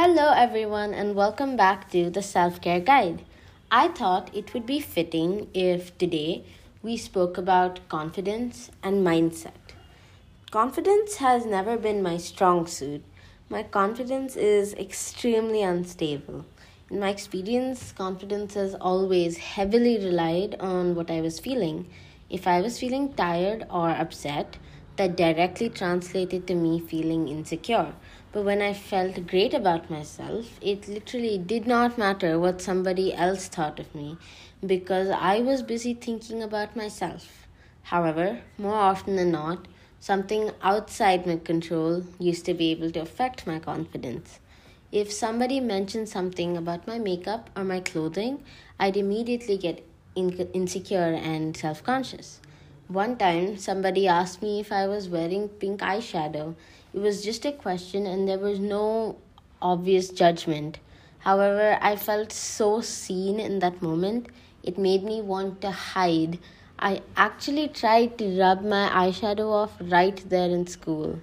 Hello, everyone, and welcome back to the Self Care Guide. I thought it would be fitting if today we spoke about confidence and mindset. Confidence has never been my strong suit. My confidence is extremely unstable. In my experience, confidence has always heavily relied on what I was feeling. If I was feeling tired or upset, that directly translated to me feeling insecure. But when I felt great about myself, it literally did not matter what somebody else thought of me because I was busy thinking about myself. However, more often than not, something outside my control used to be able to affect my confidence. If somebody mentioned something about my makeup or my clothing, I'd immediately get in- insecure and self conscious. One time, somebody asked me if I was wearing pink eyeshadow. It was just a question, and there was no obvious judgment. However, I felt so seen in that moment, it made me want to hide. I actually tried to rub my eyeshadow off right there in school.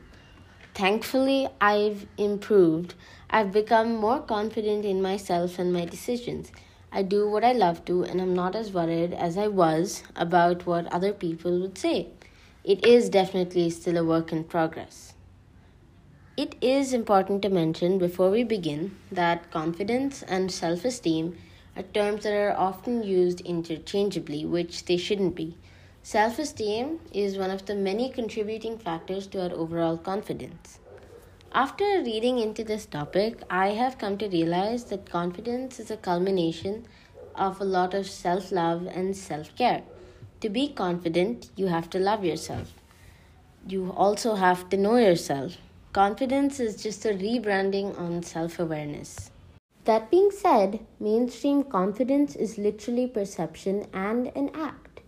Thankfully, I've improved. I've become more confident in myself and my decisions. I do what I love to, and I'm not as worried as I was about what other people would say. It is definitely still a work in progress. It is important to mention before we begin that confidence and self esteem are terms that are often used interchangeably, which they shouldn't be. Self esteem is one of the many contributing factors to our overall confidence. After reading into this topic, I have come to realize that confidence is a culmination of a lot of self love and self care. To be confident, you have to love yourself. You also have to know yourself. Confidence is just a rebranding on self awareness. That being said, mainstream confidence is literally perception and an act.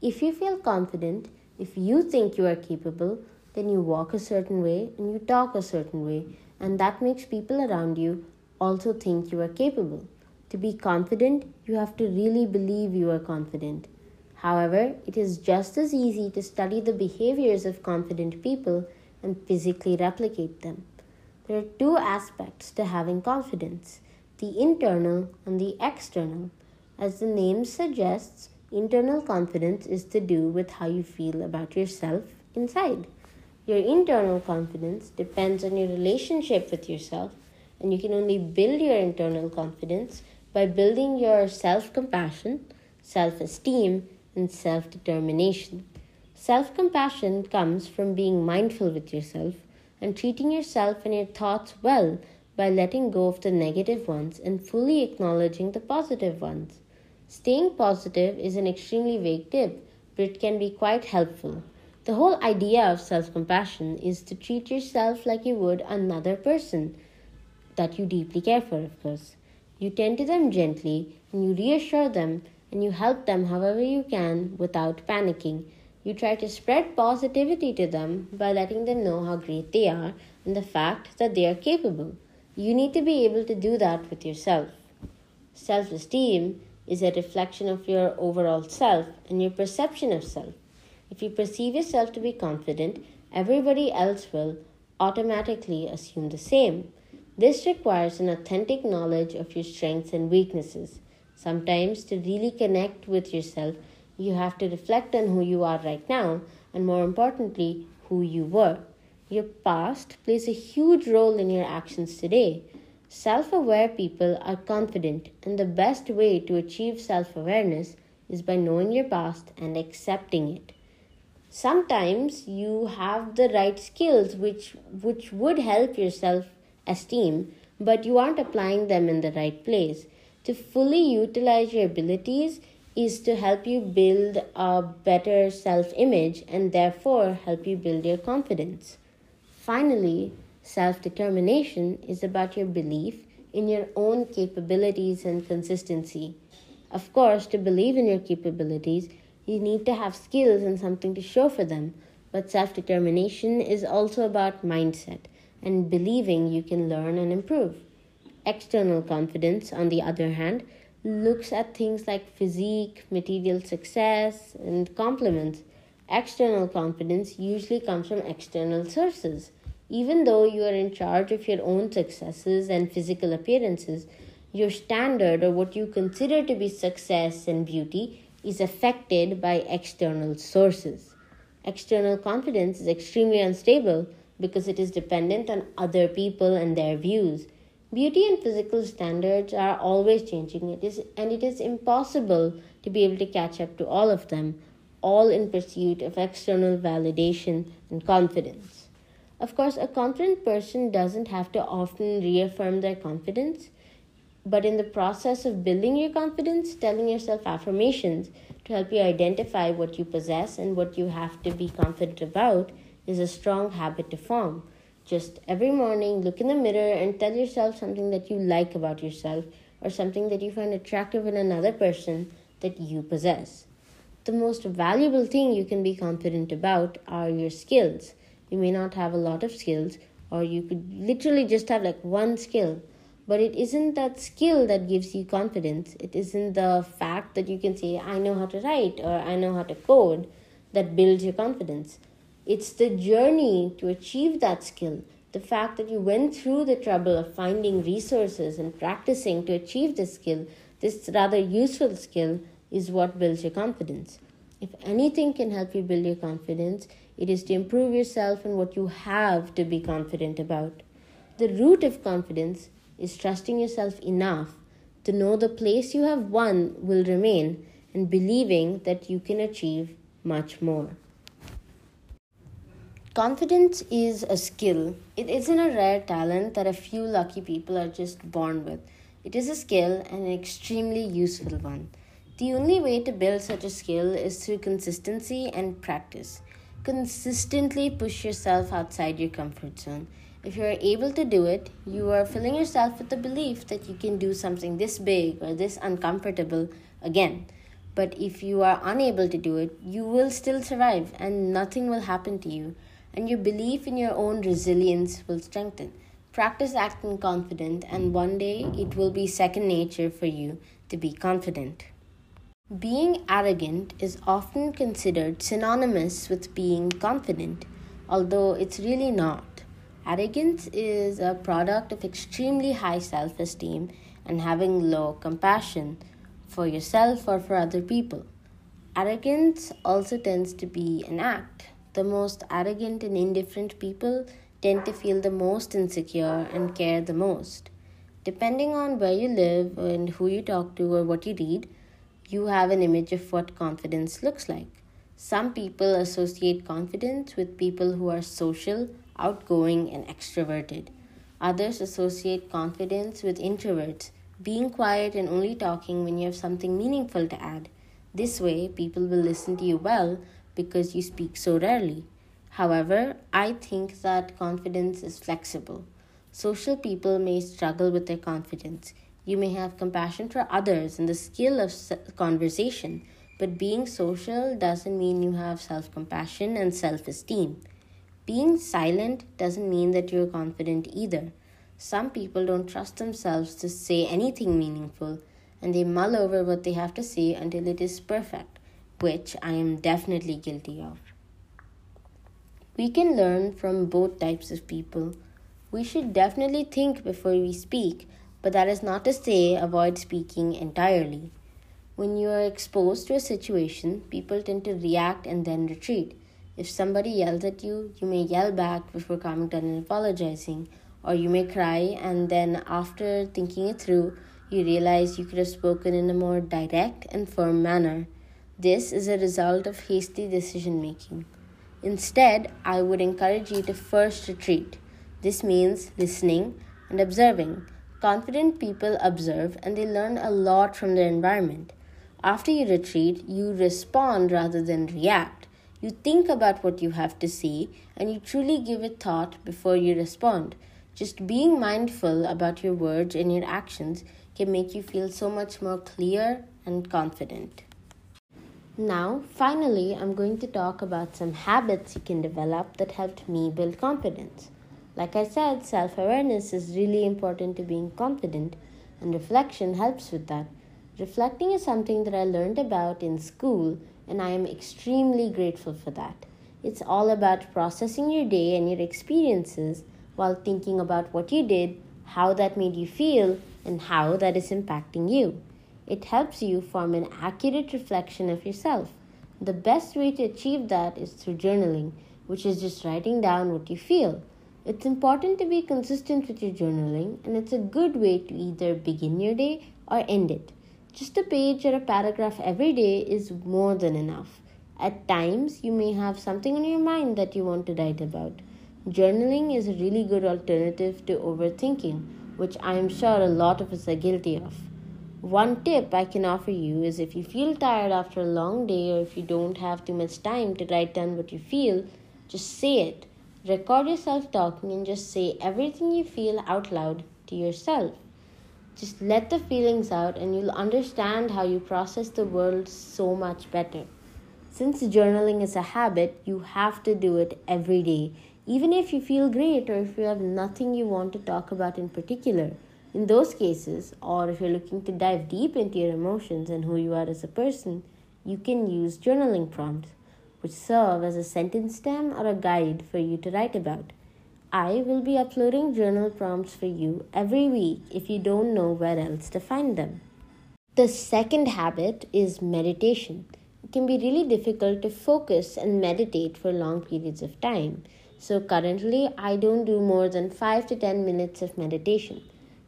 If you feel confident, if you think you are capable, then you walk a certain way and you talk a certain way, and that makes people around you also think you are capable. To be confident, you have to really believe you are confident. However, it is just as easy to study the behaviors of confident people and physically replicate them. There are two aspects to having confidence the internal and the external. As the name suggests, internal confidence is to do with how you feel about yourself inside. Your internal confidence depends on your relationship with yourself, and you can only build your internal confidence by building your self compassion, self esteem, and self determination. Self compassion comes from being mindful with yourself and treating yourself and your thoughts well by letting go of the negative ones and fully acknowledging the positive ones. Staying positive is an extremely vague tip, but it can be quite helpful. The whole idea of self compassion is to treat yourself like you would another person that you deeply care for, of course. You tend to them gently and you reassure them and you help them however you can without panicking. You try to spread positivity to them by letting them know how great they are and the fact that they are capable. You need to be able to do that with yourself. Self esteem is a reflection of your overall self and your perception of self. If you perceive yourself to be confident, everybody else will automatically assume the same. This requires an authentic knowledge of your strengths and weaknesses. Sometimes, to really connect with yourself, you have to reflect on who you are right now and, more importantly, who you were. Your past plays a huge role in your actions today. Self aware people are confident, and the best way to achieve self awareness is by knowing your past and accepting it sometimes you have the right skills which which would help your self esteem but you aren't applying them in the right place. To fully utilize your abilities is to help you build a better self image and therefore help you build your confidence. Finally self determination is about your belief in your own capabilities and consistency. Of course to believe in your capabilities you need to have skills and something to show for them. But self determination is also about mindset and believing you can learn and improve. External confidence, on the other hand, looks at things like physique, material success, and compliments. External confidence usually comes from external sources. Even though you are in charge of your own successes and physical appearances, your standard or what you consider to be success and beauty is affected by external sources. External confidence is extremely unstable because it is dependent on other people and their views. Beauty and physical standards are always changing. It is and it is impossible to be able to catch up to all of them, all in pursuit of external validation and confidence. Of course, a confident person doesn't have to often reaffirm their confidence, but in the process of building your confidence, telling yourself affirmations to help you identify what you possess and what you have to be confident about is a strong habit to form. Just every morning, look in the mirror and tell yourself something that you like about yourself or something that you find attractive in another person that you possess. The most valuable thing you can be confident about are your skills. You may not have a lot of skills, or you could literally just have like one skill, but it isn't that skill that gives you confidence. It isn't the fact that you can say, I know how to write or I know how to code that builds your confidence. It's the journey to achieve that skill. The fact that you went through the trouble of finding resources and practicing to achieve this skill, this rather useful skill, is what builds your confidence. If anything can help you build your confidence, it is to improve yourself and what you have to be confident about. The root of confidence is trusting yourself enough to know the place you have won will remain and believing that you can achieve much more. Confidence is a skill. It isn't a rare talent that a few lucky people are just born with. It is a skill and an extremely useful one. The only way to build such a skill is through consistency and practice. Consistently push yourself outside your comfort zone. If you are able to do it, you are filling yourself with the belief that you can do something this big or this uncomfortable again. But if you are unable to do it, you will still survive and nothing will happen to you and your belief in your own resilience will strengthen. Practice acting confident, and one day it will be second nature for you to be confident. Being arrogant is often considered synonymous with being confident, although it's really not. Arrogance is a product of extremely high self esteem and having low compassion for yourself or for other people. Arrogance also tends to be an act the most arrogant and indifferent people tend to feel the most insecure and care the most. Depending on where you live and who you talk to or what you read, you have an image of what confidence looks like. Some people associate confidence with people who are social, outgoing, and extroverted. Others associate confidence with introverts, being quiet and only talking when you have something meaningful to add. This way, people will listen to you well because you speak so rarely. However, I think that confidence is flexible. Social people may struggle with their confidence. You may have compassion for others and the skill of conversation, but being social doesn't mean you have self compassion and self esteem. Being silent doesn't mean that you're confident either. Some people don't trust themselves to say anything meaningful, and they mull over what they have to say until it is perfect which I am definitely guilty of. We can learn from both types of people. We should definitely think before we speak, but that is not to say avoid speaking entirely. When you are exposed to a situation, people tend to react and then retreat. If somebody yells at you, you may yell back before calming down and apologizing, or you may cry and then, after thinking it through, you realize you could have spoken in a more direct and firm manner. This is a result of hasty decision making. Instead, I would encourage you to first retreat. This means listening and observing. Confident people observe and they learn a lot from their environment. After you retreat, you respond rather than react. You think about what you have to say and you truly give it thought before you respond. Just being mindful about your words and your actions can make you feel so much more clear and confident. Now, finally, I'm going to talk about some habits you can develop that helped me build confidence. Like I said, self awareness is really important to being confident, and reflection helps with that. Reflecting is something that I learned about in school, and I am extremely grateful for that. It's all about processing your day and your experiences while thinking about what you did, how that made you feel, and how that is impacting you. It helps you form an accurate reflection of yourself. The best way to achieve that is through journaling, which is just writing down what you feel. It's important to be consistent with your journaling, and it's a good way to either begin your day or end it. Just a page or a paragraph every day is more than enough. At times, you may have something on your mind that you want to write about. Journaling is a really good alternative to overthinking, which I am sure a lot of us are guilty of. One tip I can offer you is if you feel tired after a long day or if you don't have too much time to write down what you feel, just say it. Record yourself talking and just say everything you feel out loud to yourself. Just let the feelings out and you'll understand how you process the world so much better. Since journaling is a habit, you have to do it every day, even if you feel great or if you have nothing you want to talk about in particular. In those cases, or if you're looking to dive deep into your emotions and who you are as a person, you can use journaling prompts, which serve as a sentence stem or a guide for you to write about. I will be uploading journal prompts for you every week if you don't know where else to find them. The second habit is meditation it can be really difficult to focus and meditate for long periods of time. So, currently, I don't do more than 5 to 10 minutes of meditation.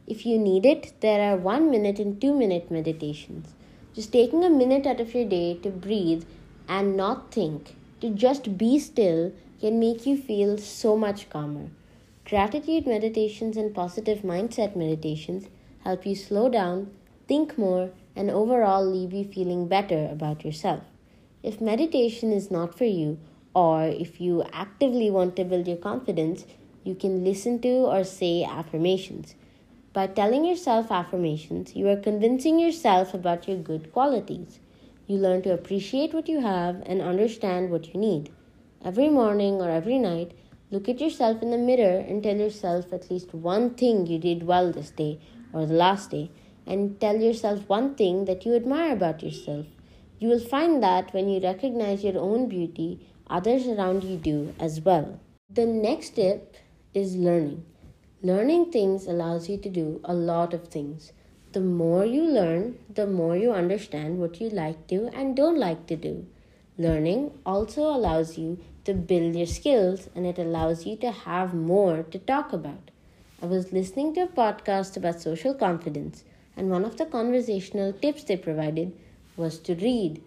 If you need it, there are 1 minute and 2 minute meditations. Just taking a minute out of your day to breathe and not think, to just be still, can make you feel so much calmer. Gratitude meditations and positive mindset meditations help you slow down, think more, and overall leave you feeling better about yourself. If meditation is not for you, or if you actively want to build your confidence, you can listen to or say affirmations. By telling yourself affirmations, you are convincing yourself about your good qualities. You learn to appreciate what you have and understand what you need. Every morning or every night, look at yourself in the mirror and tell yourself at least one thing you did well this day or the last day and tell yourself one thing that you admire about yourself. You will find that when you recognize your own beauty, others around you do as well. The next tip is learning. Learning things allows you to do a lot of things. The more you learn, the more you understand what you like to and don't like to do. Learning also allows you to build your skills and it allows you to have more to talk about. I was listening to a podcast about social confidence, and one of the conversational tips they provided was to read.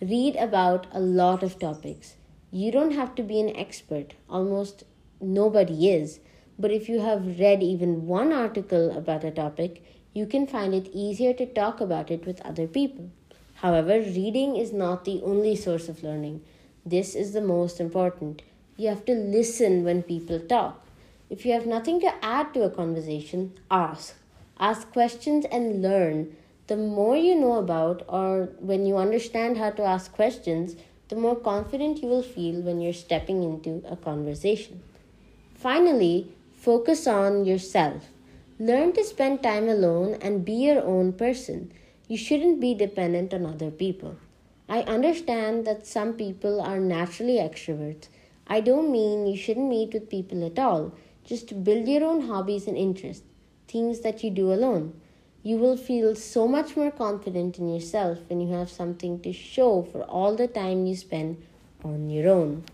Read about a lot of topics. You don't have to be an expert, almost nobody is. But if you have read even one article about a topic, you can find it easier to talk about it with other people. However, reading is not the only source of learning. This is the most important. You have to listen when people talk. If you have nothing to add to a conversation, ask. Ask questions and learn. The more you know about, or when you understand how to ask questions, the more confident you will feel when you're stepping into a conversation. Finally, focus on yourself. Learn to spend time alone and be your own person. You shouldn't be dependent on other people. I understand that some people are naturally extroverts. I don't mean you shouldn't meet with people at all. Just build your own hobbies and interests, things that you do alone. You will feel so much more confident in yourself when you have something to show for all the time you spend on your own.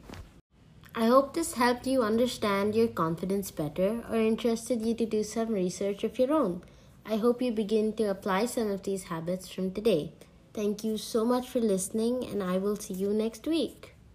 I hope this helped you understand your confidence better or interested you to do some research of your own. I hope you begin to apply some of these habits from today. Thank you so much for listening, and I will see you next week.